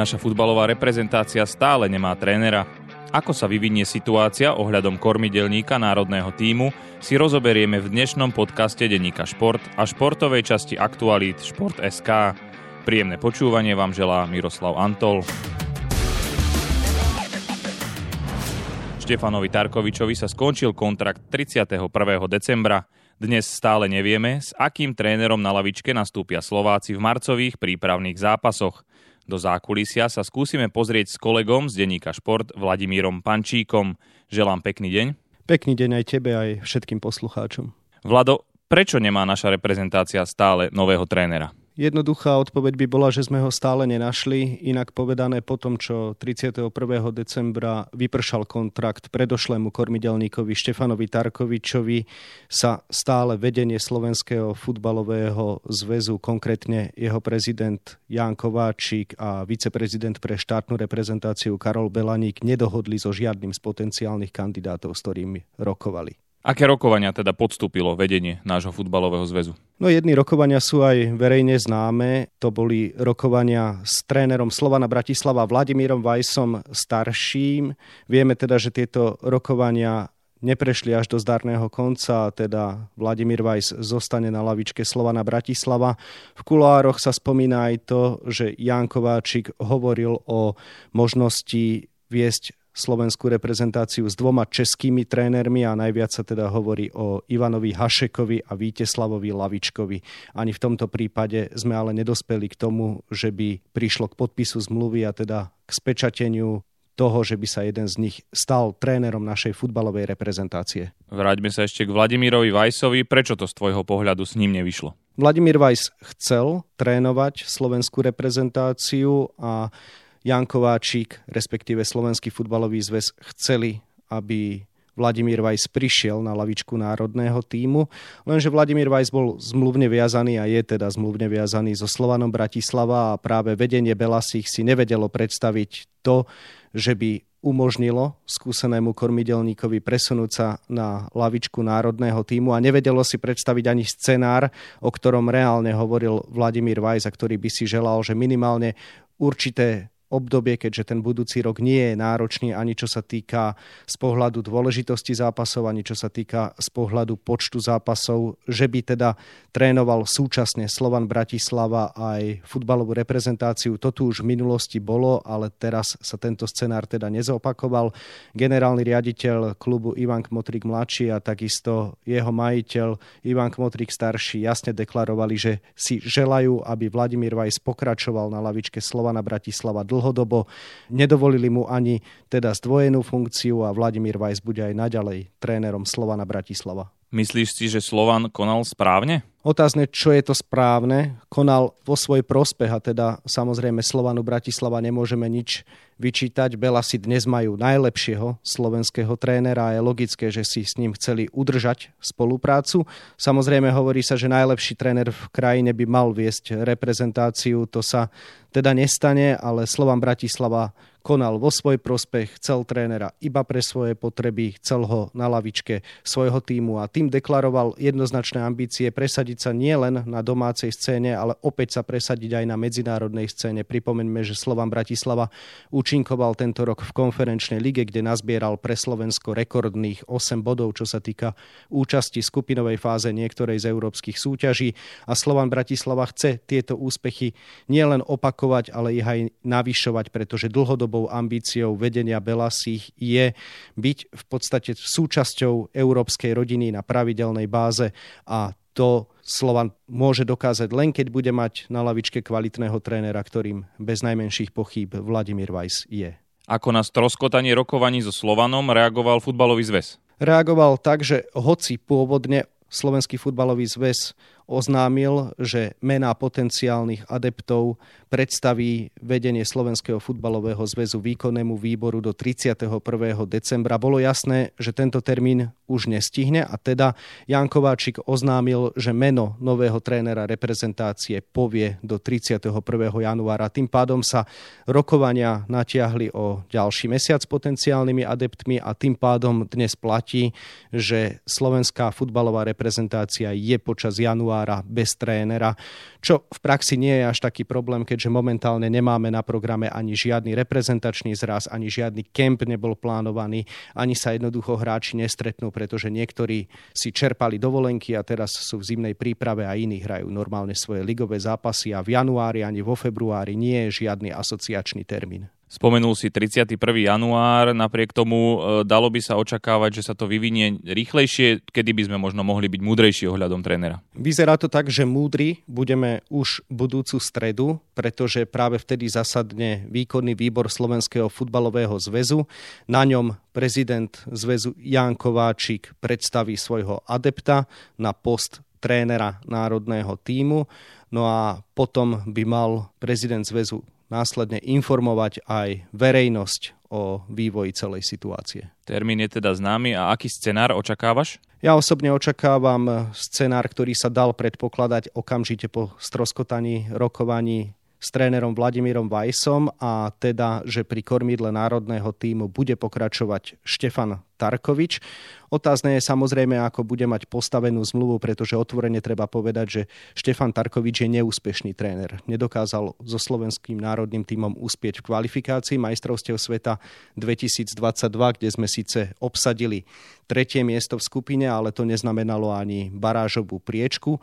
Naša futbalová reprezentácia stále nemá trénera. Ako sa vyvinie situácia ohľadom kormidelníka národného týmu, si rozoberieme v dnešnom podcaste Deníka Šport a športovej časti aktualít Šport.sk. Príjemné počúvanie vám želá Miroslav Antol. Štefanovi Tarkovičovi sa skončil kontrakt 31. decembra. Dnes stále nevieme, s akým trénerom na lavičke nastúpia Slováci v marcových prípravných zápasoch. Do zákulisia sa skúsime pozrieť s kolegom z denníka Šport Vladimírom Pančíkom. Želám pekný deň. Pekný deň aj tebe, aj všetkým poslucháčom. Vlado, prečo nemá naša reprezentácia stále nového trénera? Jednoduchá odpoveď by bola, že sme ho stále nenašli. Inak povedané po tom, čo 31. decembra vypršal kontrakt predošlému kormidelníkovi Štefanovi Tarkovičovi, sa stále vedenie Slovenského futbalového zväzu, konkrétne jeho prezident Ján Kováčik a viceprezident pre štátnu reprezentáciu Karol Belaník nedohodli so žiadnym z potenciálnych kandidátov, s ktorými rokovali. Aké rokovania teda podstúpilo vedenie nášho futbalového zväzu? No jedny rokovania sú aj verejne známe. To boli rokovania s trénerom Slovana Bratislava Vladimírom Vajsom starším. Vieme teda, že tieto rokovania neprešli až do zdarného konca, teda Vladimír Vajs zostane na lavičke Slovana Bratislava. V kulároch sa spomína aj to, že Jan Kováčik hovoril o možnosti viesť slovenskú reprezentáciu s dvoma českými trénermi a najviac sa teda hovorí o Ivanovi Hašekovi a Víteslavovi Lavičkovi. Ani v tomto prípade sme ale nedospeli k tomu, že by prišlo k podpisu zmluvy a teda k spečateniu toho, že by sa jeden z nich stal trénerom našej futbalovej reprezentácie. Vráťme sa ešte k Vladimírovi Vajsovi. Prečo to z tvojho pohľadu s ním nevyšlo? Vladimír Vajs chcel trénovať slovenskú reprezentáciu a Jan Kováčik, respektíve Slovenský futbalový zväz chceli, aby Vladimír Vajs prišiel na lavičku národného týmu, lenže Vladimír Vajs bol zmluvne viazaný a je teda zmluvne viazaný so Slovanom Bratislava a práve vedenie Belasich si nevedelo predstaviť to, že by umožnilo skúsenému kormidelníkovi presunúť sa na lavičku národného týmu a nevedelo si predstaviť ani scenár, o ktorom reálne hovoril Vladimír Vajs a ktorý by si želal, že minimálne určité obdobie, keďže ten budúci rok nie je náročný ani čo sa týka z pohľadu dôležitosti zápasov, ani čo sa týka z pohľadu počtu zápasov, že by teda trénoval súčasne Slovan Bratislava aj futbalovú reprezentáciu. To tu už v minulosti bolo, ale teraz sa tento scenár teda nezopakoval. Generálny riaditeľ klubu Ivan Kmotrik mladší a takisto jeho majiteľ Ivan Kmotrik starší jasne deklarovali, že si želajú, aby Vladimír Vajs pokračoval na lavičke Slovana Bratislava dlho dlhodobo. Nedovolili mu ani teda zdvojenú funkciu a Vladimír Vajs bude aj naďalej trénerom Slovana Bratislava. Myslíš si, že Slovan konal správne? Otázne, čo je to správne. Konal vo svoj prospech a teda samozrejme Slovanu Bratislava nemôžeme nič vyčítať. Bela si dnes majú najlepšieho slovenského trénera a je logické, že si s ním chceli udržať spoluprácu. Samozrejme hovorí sa, že najlepší tréner v krajine by mal viesť reprezentáciu. To sa teda nestane, ale Slovan Bratislava konal vo svoj prospech, chcel trénera iba pre svoje potreby, chcel ho na lavičke svojho týmu a tým deklaroval jednoznačné ambície presadiť sa nielen na domácej scéne, ale opäť sa presadiť aj na medzinárodnej scéne. Pripomeňme, že Slovan Bratislava účinkoval tento rok v konferenčnej lige, kde nazbieral pre Slovensko rekordných 8 bodov, čo sa týka účasti skupinovej fáze niektorej z európskych súťaží a Slovan Bratislava chce tieto úspechy nielen opakovať, ale ich aj navyšovať, pretože dlhodobo dlhodobou ambíciou vedenia Belasích je byť v podstate súčasťou európskej rodiny na pravidelnej báze a to Slovan môže dokázať len keď bude mať na lavičke kvalitného trénera, ktorým bez najmenších pochýb Vladimír Weiss je. Ako na stroskotanie rokovaní so Slovanom reagoval futbalový zväz? Reagoval tak, že hoci pôvodne Slovenský futbalový zväz oznámil, že mená potenciálnych adeptov predstaví vedenie Slovenského futbalového zväzu výkonnému výboru do 31. decembra. Bolo jasné, že tento termín už nestihne a teda Jan Kováčik oznámil, že meno nového trénera reprezentácie povie do 31. januára. Tým pádom sa rokovania natiahli o ďalší mesiac potenciálnymi adeptmi a tým pádom dnes platí, že slovenská futbalová reprezentácia je počas januára januára bez trénera, čo v praxi nie je až taký problém, keďže momentálne nemáme na programe ani žiadny reprezentačný zraz, ani žiadny kemp nebol plánovaný, ani sa jednoducho hráči nestretnú, pretože niektorí si čerpali dovolenky a teraz sú v zimnej príprave a iní hrajú normálne svoje ligové zápasy a v januári ani vo februári nie je žiadny asociačný termín. Spomenul si 31. január, napriek tomu e, dalo by sa očakávať, že sa to vyvinie rýchlejšie, kedy by sme možno mohli byť múdrejší ohľadom trénera. Vyzerá to tak, že múdry budeme už budúcu stredu, pretože práve vtedy zasadne výkonný výbor Slovenského futbalového zväzu. Na ňom prezident zväzu Jan Kováčik predstaví svojho adepta na post trénera národného týmu. No a potom by mal prezident zväzu následne informovať aj verejnosť o vývoji celej situácie. Termín je teda známy a aký scenár očakávaš? Ja osobne očakávam scenár, ktorý sa dal predpokladať okamžite po stroskotaní rokovaní s trénerom Vladimírom Vajsom a teda, že pri kormidle národného týmu bude pokračovať Štefan Tarkovič. Otázne je samozrejme, ako bude mať postavenú zmluvu, pretože otvorene treba povedať, že Štefan Tarkovič je neúspešný tréner. Nedokázal so slovenským národným týmom uspieť v kvalifikácii majstrovstiev sveta 2022, kde sme síce obsadili tretie miesto v skupine, ale to neznamenalo ani barážovú priečku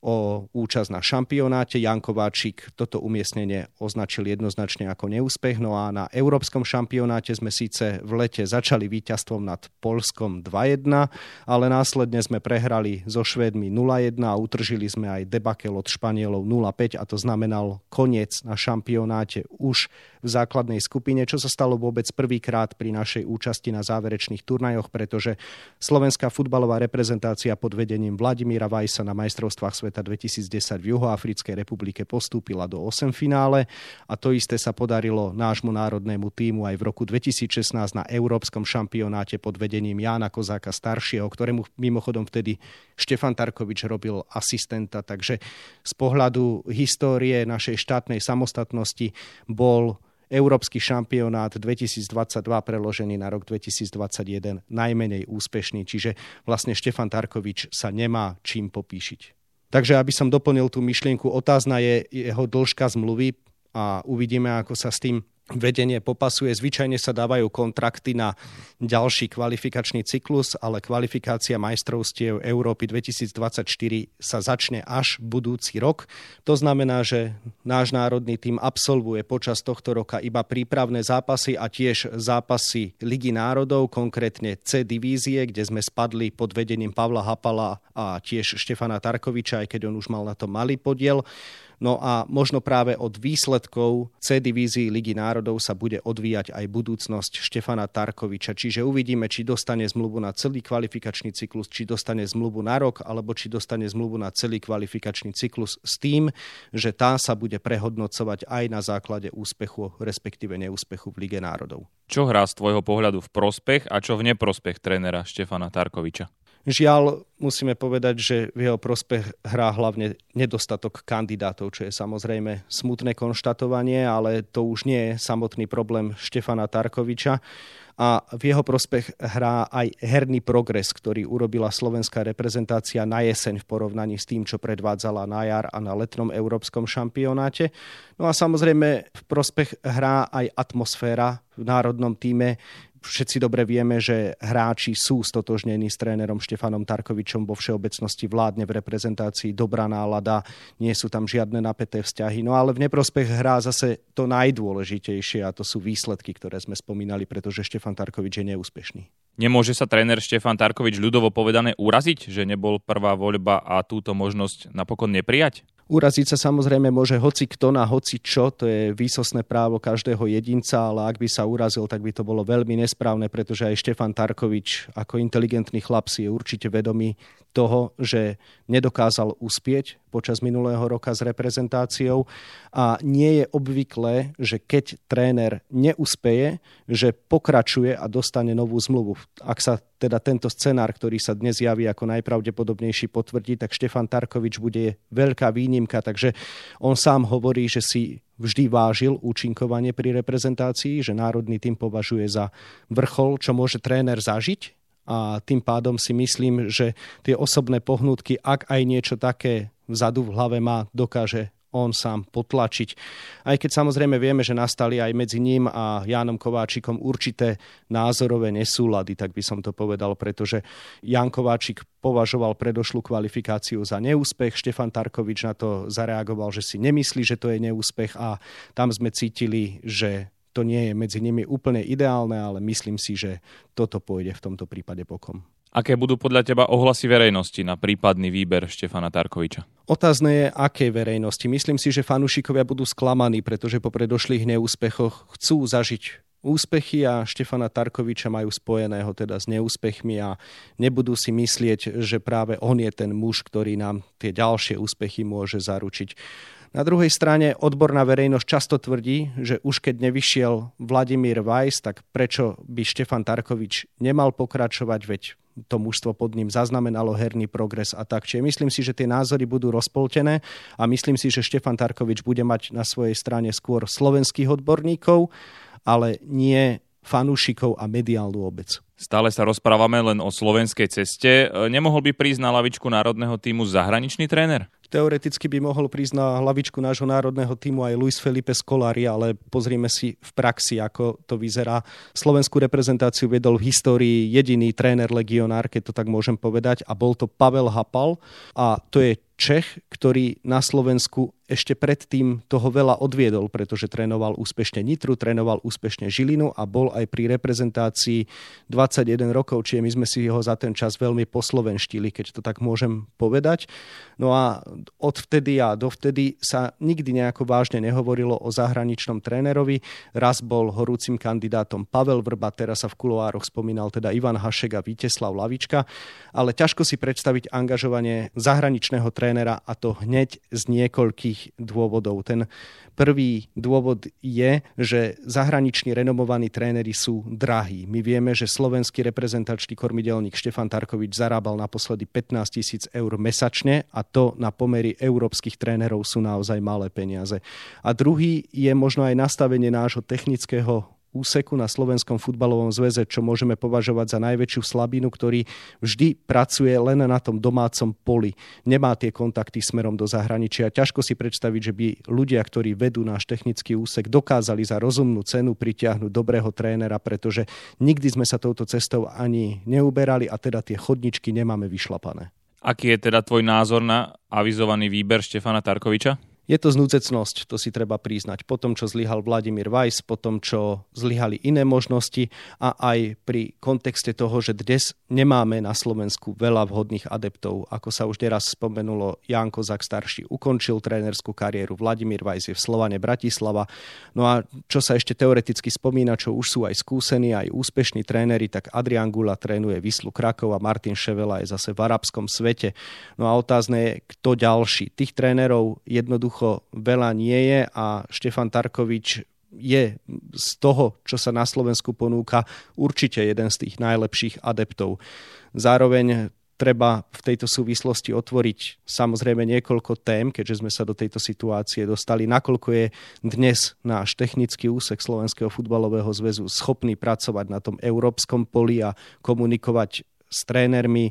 o účasť na šampionáte. Jan Kováčik toto umiestnenie označil jednoznačne ako neúspech. No a na Európskom šampionáte sme síce v lete začali víťazstvom nad Polskom 2-1, ale následne sme prehrali so Švédmi 0-1 a utržili sme aj debakel od Španielov 0-5 a to znamenal koniec na šampionáte už v základnej skupine, čo sa stalo vôbec prvýkrát pri našej účasti na záverečných turnajoch, pretože slovenská futbalová reprezentácia pod vedením Vladimíra Vajsa na majstrovstvách sveta sveta 2010 v Juhoafrickej republike postúpila do 8 finále a to isté sa podarilo nášmu národnému týmu aj v roku 2016 na Európskom šampionáte pod vedením Jána Kozáka staršieho, ktorému mimochodom vtedy Štefan Tarkovič robil asistenta, takže z pohľadu histórie našej štátnej samostatnosti bol Európsky šampionát 2022 preložený na rok 2021 najmenej úspešný, čiže vlastne Štefan Tarkovič sa nemá čím popíšiť. Takže aby som doplnil tú myšlienku, otázna je jeho dĺžka zmluvy a uvidíme, ako sa s tým vedenie popasuje. Zvyčajne sa dávajú kontrakty na ďalší kvalifikačný cyklus, ale kvalifikácia majstrovstiev Európy 2024 sa začne až budúci rok. To znamená, že náš národný tým absolvuje počas tohto roka iba prípravné zápasy a tiež zápasy Ligy národov, konkrétne C divízie, kde sme spadli pod vedením Pavla Hapala a tiež Štefana Tarkoviča, aj keď on už mal na to malý podiel. No a možno práve od výsledkov C divízii Ligy národov sa bude odvíjať aj budúcnosť Štefana Tarkoviča. Čiže uvidíme, či dostane zmluvu na celý kvalifikačný cyklus, či dostane zmluvu na rok, alebo či dostane zmluvu na celý kvalifikačný cyklus s tým, že tá sa bude prehodnocovať aj na základe úspechu, respektíve neúspechu v Lige národov. Čo hrá z tvojho pohľadu v prospech a čo v neprospech trénera Štefana Tarkoviča? Žiaľ, musíme povedať, že v jeho prospech hrá hlavne nedostatok kandidátov, čo je samozrejme smutné konštatovanie, ale to už nie je samotný problém Štefana Tarkoviča. A v jeho prospech hrá aj herný progres, ktorý urobila slovenská reprezentácia na jeseň v porovnaní s tým, čo predvádzala na jar a na letnom európskom šampionáte. No a samozrejme v prospech hrá aj atmosféra v národnom týme, Všetci dobre vieme, že hráči sú stotožnení s trénerom Štefanom Tarkovičom vo všeobecnosti vládne v reprezentácii dobrá nálada, nie sú tam žiadne napäté vzťahy. No ale v neprospech hrá zase to najdôležitejšie a to sú výsledky, ktoré sme spomínali, pretože Štefan Tarkovič je neúspešný. Nemôže sa tréner Štefan Tarkovič ľudovo povedané uraziť, že nebol prvá voľba a túto možnosť napokon neprijať? Uraziť sa samozrejme môže hoci kto na hoci čo, to je výsosné právo každého jedinca, ale ak by sa urazil, tak by to bolo veľmi nesprávne, pretože aj Štefan Tarkovič ako inteligentný chlap si je určite vedomý toho, že nedokázal uspieť počas minulého roka s reprezentáciou a nie je obvyklé, že keď tréner neúspeje, že pokračuje a dostane novú zmluvu. Ak sa teda tento scenár, ktorý sa dnes javí ako najpravdepodobnejší potvrdí, tak Štefan Tarkovič bude veľká výnimka, takže on sám hovorí, že si vždy vážil účinkovanie pri reprezentácii, že národný tým považuje za vrchol, čo môže tréner zažiť a tým pádom si myslím, že tie osobné pohnutky, ak aj niečo také vzadu v hlave má, dokáže on sám potlačiť. Aj keď samozrejme vieme, že nastali aj medzi ním a Jánom Kováčikom určité názorové nesúlady, tak by som to povedal, pretože Jan Kováčik považoval predošlú kvalifikáciu za neúspech, Štefan Tarkovič na to zareagoval, že si nemyslí, že to je neúspech a tam sme cítili, že to nie je medzi nimi úplne ideálne, ale myslím si, že toto pôjde v tomto prípade bokom. Aké budú podľa teba ohlasy verejnosti na prípadný výber Štefana Tarkoviča? Otázne je, aké verejnosti. Myslím si, že fanúšikovia budú sklamaní, pretože po predošlých neúspechoch chcú zažiť úspechy a Štefana Tarkoviča majú spojeného teda s neúspechmi a nebudú si myslieť, že práve on je ten muž, ktorý nám tie ďalšie úspechy môže zaručiť. Na druhej strane odborná verejnosť často tvrdí, že už keď nevyšiel Vladimír Weiss, tak prečo by Štefan Tarkovič nemal pokračovať, veď to mužstvo pod ním zaznamenalo herný progres a tak. Čiže myslím si, že tie názory budú rozpoltené a myslím si, že Štefan Tarkovič bude mať na svojej strane skôr slovenských odborníkov, ale nie fanúšikov a mediálnu obec. Stále sa rozprávame len o slovenskej ceste. Nemohol by prísť na lavičku národného týmu zahraničný tréner? Teoreticky by mohol prísť na hlavičku nášho národného týmu aj Luis Felipe Scolari, ale pozrime si v praxi, ako to vyzerá. Slovenskú reprezentáciu viedol v histórii jediný tréner legionár, keď to tak môžem povedať, a bol to Pavel Hapal. A to je Čech, ktorý na Slovensku ešte predtým toho veľa odviedol, pretože trénoval úspešne Nitru, trénoval úspešne Žilinu a bol aj pri reprezentácii 21 rokov, čiže my sme si ho za ten čas veľmi poslovenštili, keď to tak môžem povedať. No a odvtedy a dovtedy sa nikdy nejako vážne nehovorilo o zahraničnom trénerovi. Raz bol horúcim kandidátom Pavel Vrba, teraz sa v kuloároch spomínal teda Ivan Hašek a Víteslav Lavička, ale ťažko si predstaviť angažovanie zahraničného trénera trénera a to hneď z niekoľkých dôvodov. Ten prvý dôvod je, že zahraniční renomovaní tréneri sú drahí. My vieme, že slovenský reprezentačný kormidelník Štefan Tarkovič zarábal naposledy 15 tisíc eur mesačne a to na pomery európskych trénerov sú naozaj malé peniaze. A druhý je možno aj nastavenie nášho technického úseku na Slovenskom futbalovom zväze, čo môžeme považovať za najväčšiu slabinu, ktorý vždy pracuje len na tom domácom poli. Nemá tie kontakty smerom do zahraničia. Ťažko si predstaviť, že by ľudia, ktorí vedú náš technický úsek, dokázali za rozumnú cenu pritiahnuť dobrého trénera, pretože nikdy sme sa touto cestou ani neuberali a teda tie chodničky nemáme vyšlapané. Aký je teda tvoj názor na avizovaný výber Štefana Tarkoviča? Je to znúcecnosť, to si treba priznať. Po tom, čo zlyhal Vladimír Weiss, po tom, čo zlyhali iné možnosti a aj pri kontexte toho, že dnes nemáme na Slovensku veľa vhodných adeptov. Ako sa už teraz spomenulo, Jan Kozak starší ukončil trénerskú kariéru, Vladimír Weiss je v Slovane Bratislava. No a čo sa ešte teoreticky spomína, čo už sú aj skúsení, aj úspešní tréneri, tak Adrian Gula trénuje Vyslu Krakov a Martin Ševela je zase v arabskom svete. No a otázne je, kto ďalší. Tých trénerov jednoducho jednoducho veľa nie je a Štefan Tarkovič je z toho, čo sa na Slovensku ponúka, určite jeden z tých najlepších adeptov. Zároveň treba v tejto súvislosti otvoriť samozrejme niekoľko tém, keďže sme sa do tejto situácie dostali, nakoľko je dnes náš technický úsek Slovenského futbalového zväzu schopný pracovať na tom európskom poli a komunikovať s trénermi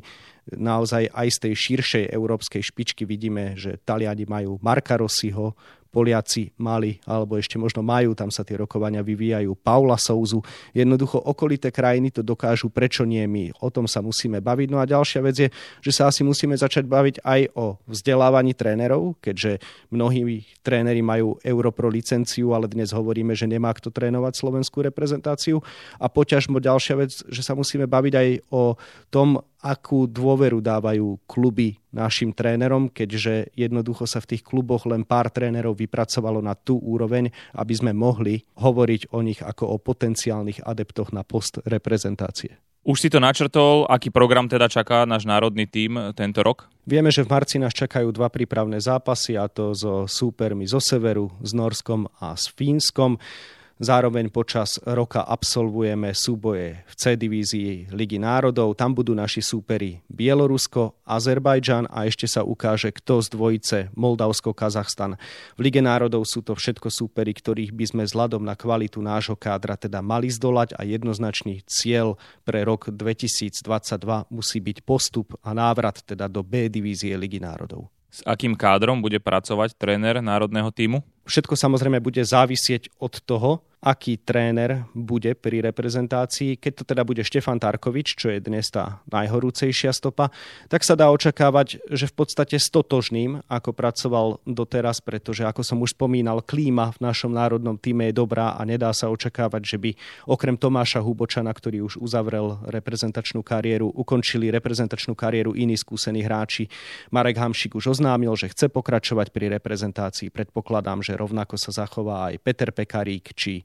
naozaj aj z tej širšej európskej špičky vidíme, že Taliani majú Marka Rossiho, Poliaci mali, alebo ešte možno majú, tam sa tie rokovania vyvíjajú, Paula Souzu. Jednoducho okolité krajiny to dokážu, prečo nie my. O tom sa musíme baviť. No a ďalšia vec je, že sa asi musíme začať baviť aj o vzdelávaní trénerov, keďže mnohí tréneri majú Europro licenciu, ale dnes hovoríme, že nemá kto trénovať slovenskú reprezentáciu. A poťažmo ďalšia vec, že sa musíme baviť aj o tom, akú dôveru dávajú kluby našim trénerom, keďže jednoducho sa v tých kluboch len pár trénerov vypracovalo na tú úroveň, aby sme mohli hovoriť o nich ako o potenciálnych adeptoch na post reprezentácie. Už si to načrtol, aký program teda čaká náš národný tím tento rok? Vieme, že v marci nás čakajú dva prípravné zápasy, a to so súpermi zo severu, s Norskom a s Fínskom. Zároveň počas roka absolvujeme súboje v C divízii Ligy národov. Tam budú naši súperi Bielorusko, Azerbajdžan a ešte sa ukáže, kto z dvojice Moldavsko, Kazachstan. V Lige národov sú to všetko súperi, ktorých by sme vzhľadom na kvalitu nášho kádra teda mali zdolať a jednoznačný cieľ pre rok 2022 musí byť postup a návrat teda do B divízie Ligy národov. S akým kádrom bude pracovať tréner národného týmu? Všetko samozrejme bude závisieť od toho, aký tréner bude pri reprezentácii. Keď to teda bude Štefan Tarkovič, čo je dnes tá najhorúcejšia stopa, tak sa dá očakávať, že v podstate stotožným, ako pracoval doteraz, pretože ako som už spomínal, klíma v našom národnom týme je dobrá a nedá sa očakávať, že by okrem Tomáša Hubočana, ktorý už uzavrel reprezentačnú kariéru, ukončili reprezentačnú kariéru iní skúsení hráči. Marek Hamšik už oznámil, že chce pokračovať pri reprezentácii. Predpokladám, že rovnako sa zachová aj Peter Pekarík či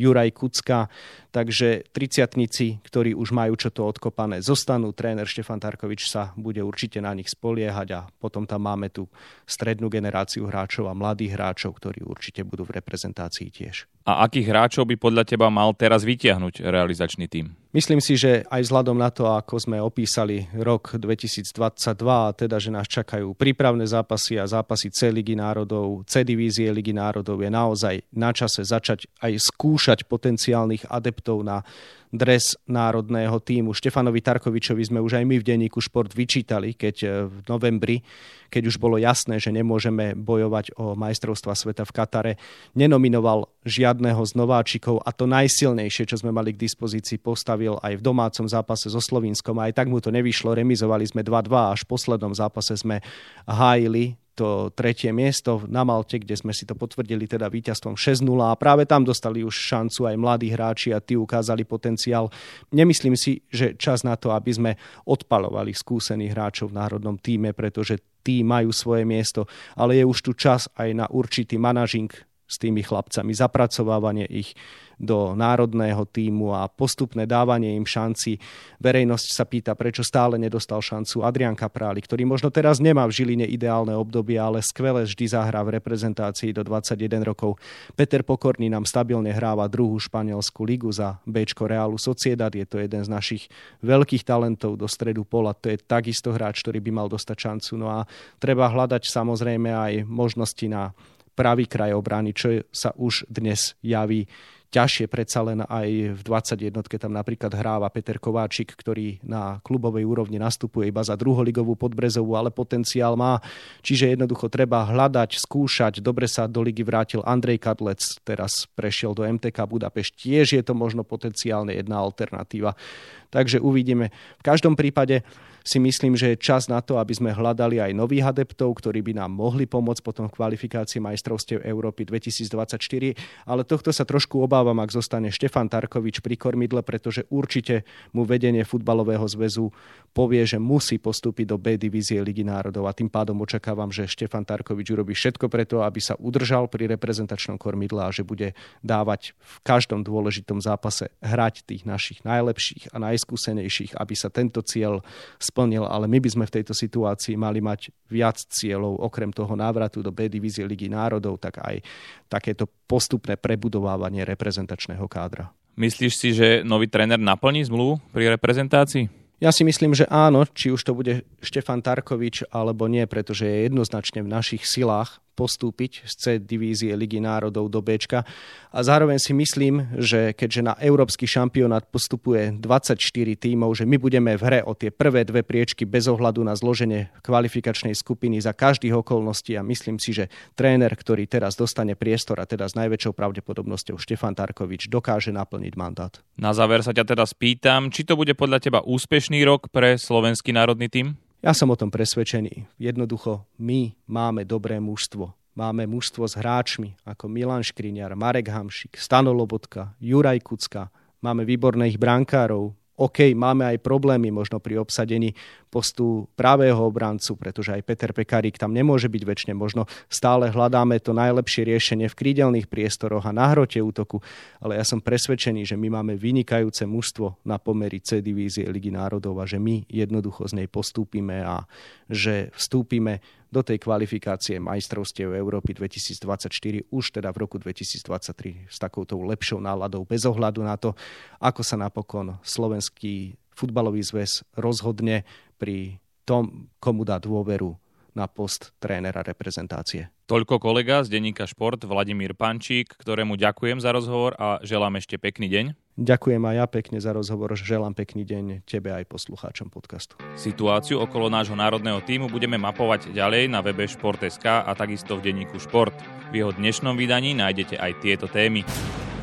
Juraj Kucka. Takže triciatnici, ktorí už majú čo to odkopané, zostanú. Tréner Štefan Tarkovič sa bude určite na nich spoliehať a potom tam máme tú strednú generáciu hráčov a mladých hráčov, ktorí určite budú v reprezentácii tiež. A akých hráčov by podľa teba mal teraz vytiahnuť realizačný tým? Myslím si, že aj vzhľadom na to, ako sme opísali rok 2022, teda, že nás čakajú prípravné zápasy a zápasy C Ligy národov, C divízie Ligy národov, je naozaj na čase začať aj skúšať potenciálnych adeptov na dres národného týmu. Štefanovi Tarkovičovi sme už aj my v denníku Šport vyčítali, keď e, v novembri, keď už bolo jasné, že nemôžeme bojovať o majstrovstva sveta v Katare, nenominoval žiadneho z nováčikov a to najsilnejšie, čo sme mali k dispozícii, postavil aj v domácom zápase so Slovinskom. A aj tak mu to nevyšlo, remizovali sme 2-2, až v poslednom zápase sme hájili to tretie miesto na Malte, kde sme si to potvrdili teda víťazstvom 6-0 a práve tam dostali už šancu aj mladí hráči a tí ukázali potenciál. Nemyslím si, že čas na to, aby sme odpalovali skúsených hráčov v národnom týme, pretože tí majú svoje miesto, ale je už tu čas aj na určitý manažing s tými chlapcami, zapracovávanie ich do národného týmu a postupné dávanie im šanci. Verejnosť sa pýta, prečo stále nedostal šancu Adrian Kapráli, ktorý možno teraz nemá v Žiline ideálne obdobie, ale skvele vždy zahrá v reprezentácii do 21 rokov. Peter Pokorný nám stabilne hráva druhú španielskú ligu za Bčko Realu Sociedad. Je to jeden z našich veľkých talentov do stredu pola. To je takisto hráč, ktorý by mal dostať šancu. No a treba hľadať samozrejme aj možnosti na pravý kraj obrany, čo sa už dnes javí ťažšie predsa len aj v 21 tam napríklad hráva Peter Kováčik, ktorý na klubovej úrovni nastupuje iba za druholigovú podbrezovú, ale potenciál má. Čiže jednoducho treba hľadať, skúšať. Dobre sa do ligy vrátil Andrej Kadlec, teraz prešiel do MTK Budapešť. Tiež je to možno potenciálne jedna alternatíva. Takže uvidíme. V každom prípade si myslím, že je čas na to, aby sme hľadali aj nových adeptov, ktorí by nám mohli pomôcť potom v kvalifikácii majstrovstiev Európy 2024. Ale tohto sa trošku obávam, ak zostane Štefan Tarkovič pri kormidle, pretože určite mu vedenie futbalového zväzu povie, že musí postúpiť do B divízie Ligy národov a tým pádom očakávam, že Štefan Tarkovič urobí všetko preto, aby sa udržal pri reprezentačnom kormidle a že bude dávať v každom dôležitom zápase hrať tých našich najlepších a najskúsenejších, aby sa tento cieľ splnil, ale my by sme v tejto situácii mali mať viac cieľov, okrem toho návratu do B divízie Ligy národov, tak aj takéto postupné prebudovávanie reprezentačného kádra. Myslíš si, že nový tréner naplní zmluvu pri reprezentácii? Ja si myslím, že áno, či už to bude Štefan Tarkovič alebo nie, pretože je jednoznačne v našich silách postúpiť z C divízie Ligy národov do B. A zároveň si myslím, že keďže na európsky šampionát postupuje 24 tímov, že my budeme v hre o tie prvé dve priečky bez ohľadu na zloženie kvalifikačnej skupiny za každých okolností a myslím si, že tréner, ktorý teraz dostane priestor a teda s najväčšou pravdepodobnosťou Štefan Tarkovič dokáže naplniť mandát. Na záver sa ťa teda spýtam, či to bude podľa teba úspešný rok pre slovenský národný tým? Ja som o tom presvedčený. Jednoducho, my máme dobré mužstvo. Máme mužstvo s hráčmi ako Milan Škriňar, Marek Hamšik, Stano Lobotka, Juraj Kucka. Máme výborných brankárov, OK, máme aj problémy možno pri obsadení postu pravého obrancu, pretože aj Peter Pekarík tam nemôže byť väčšine. Možno stále hľadáme to najlepšie riešenie v krídelných priestoroch a na hrote útoku, ale ja som presvedčený, že my máme vynikajúce mužstvo na pomery C divízie Ligy národov a že my jednoducho z nej postúpime a že vstúpime do tej kvalifikácie majstrovstiev Európy 2024 už teda v roku 2023 s takouto lepšou náladou bez ohľadu na to, ako sa napokon slovenský futbalový zväz rozhodne pri tom, komu dá dôveru na post trénera reprezentácie. Toľko kolega z denníka Šport Vladimír Pančík, ktorému ďakujem za rozhovor a želám ešte pekný deň. Ďakujem aj ja pekne za rozhovor, želám pekný deň tebe aj poslucháčom podcastu. Situáciu okolo nášho národného týmu budeme mapovať ďalej na webe Šport.sk a takisto v denníku Šport. V jeho dnešnom vydaní nájdete aj tieto témy.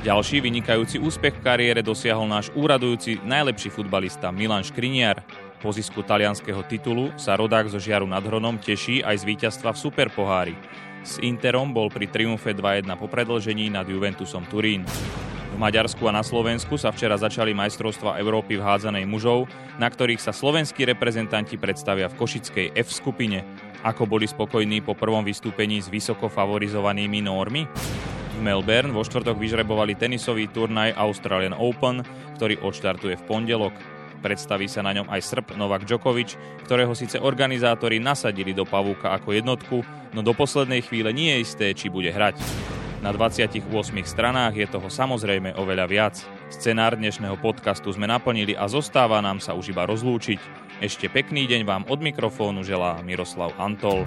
Ďalší vynikajúci úspech v kariére dosiahol náš úradujúci najlepší futbalista Milan Škriniar. Po zisku talianského titulu sa rodák zo Žiaru nad Hronom teší aj z víťazstva v Superpohári. S Interom bol pri triumfe 2-1 po predlžení nad Juventusom Turín. Maďarsku a na Slovensku sa včera začali majstrovstva Európy v hádzanej mužov, na ktorých sa slovenskí reprezentanti predstavia v Košickej F skupine. Ako boli spokojní po prvom vystúpení s vysoko favorizovanými normy? V Melbourne vo štvrtok vyžrebovali tenisový turnaj Australian Open, ktorý odštartuje v pondelok. Predstaví sa na ňom aj Srb Novak Djokovic, ktorého síce organizátori nasadili do pavúka ako jednotku, no do poslednej chvíle nie je isté, či bude hrať. Na 28 stranách je toho samozrejme oveľa viac. Scenár dnešného podcastu sme naplnili a zostáva nám sa už iba rozlúčiť. Ešte pekný deň vám od mikrofónu želá Miroslav Antol.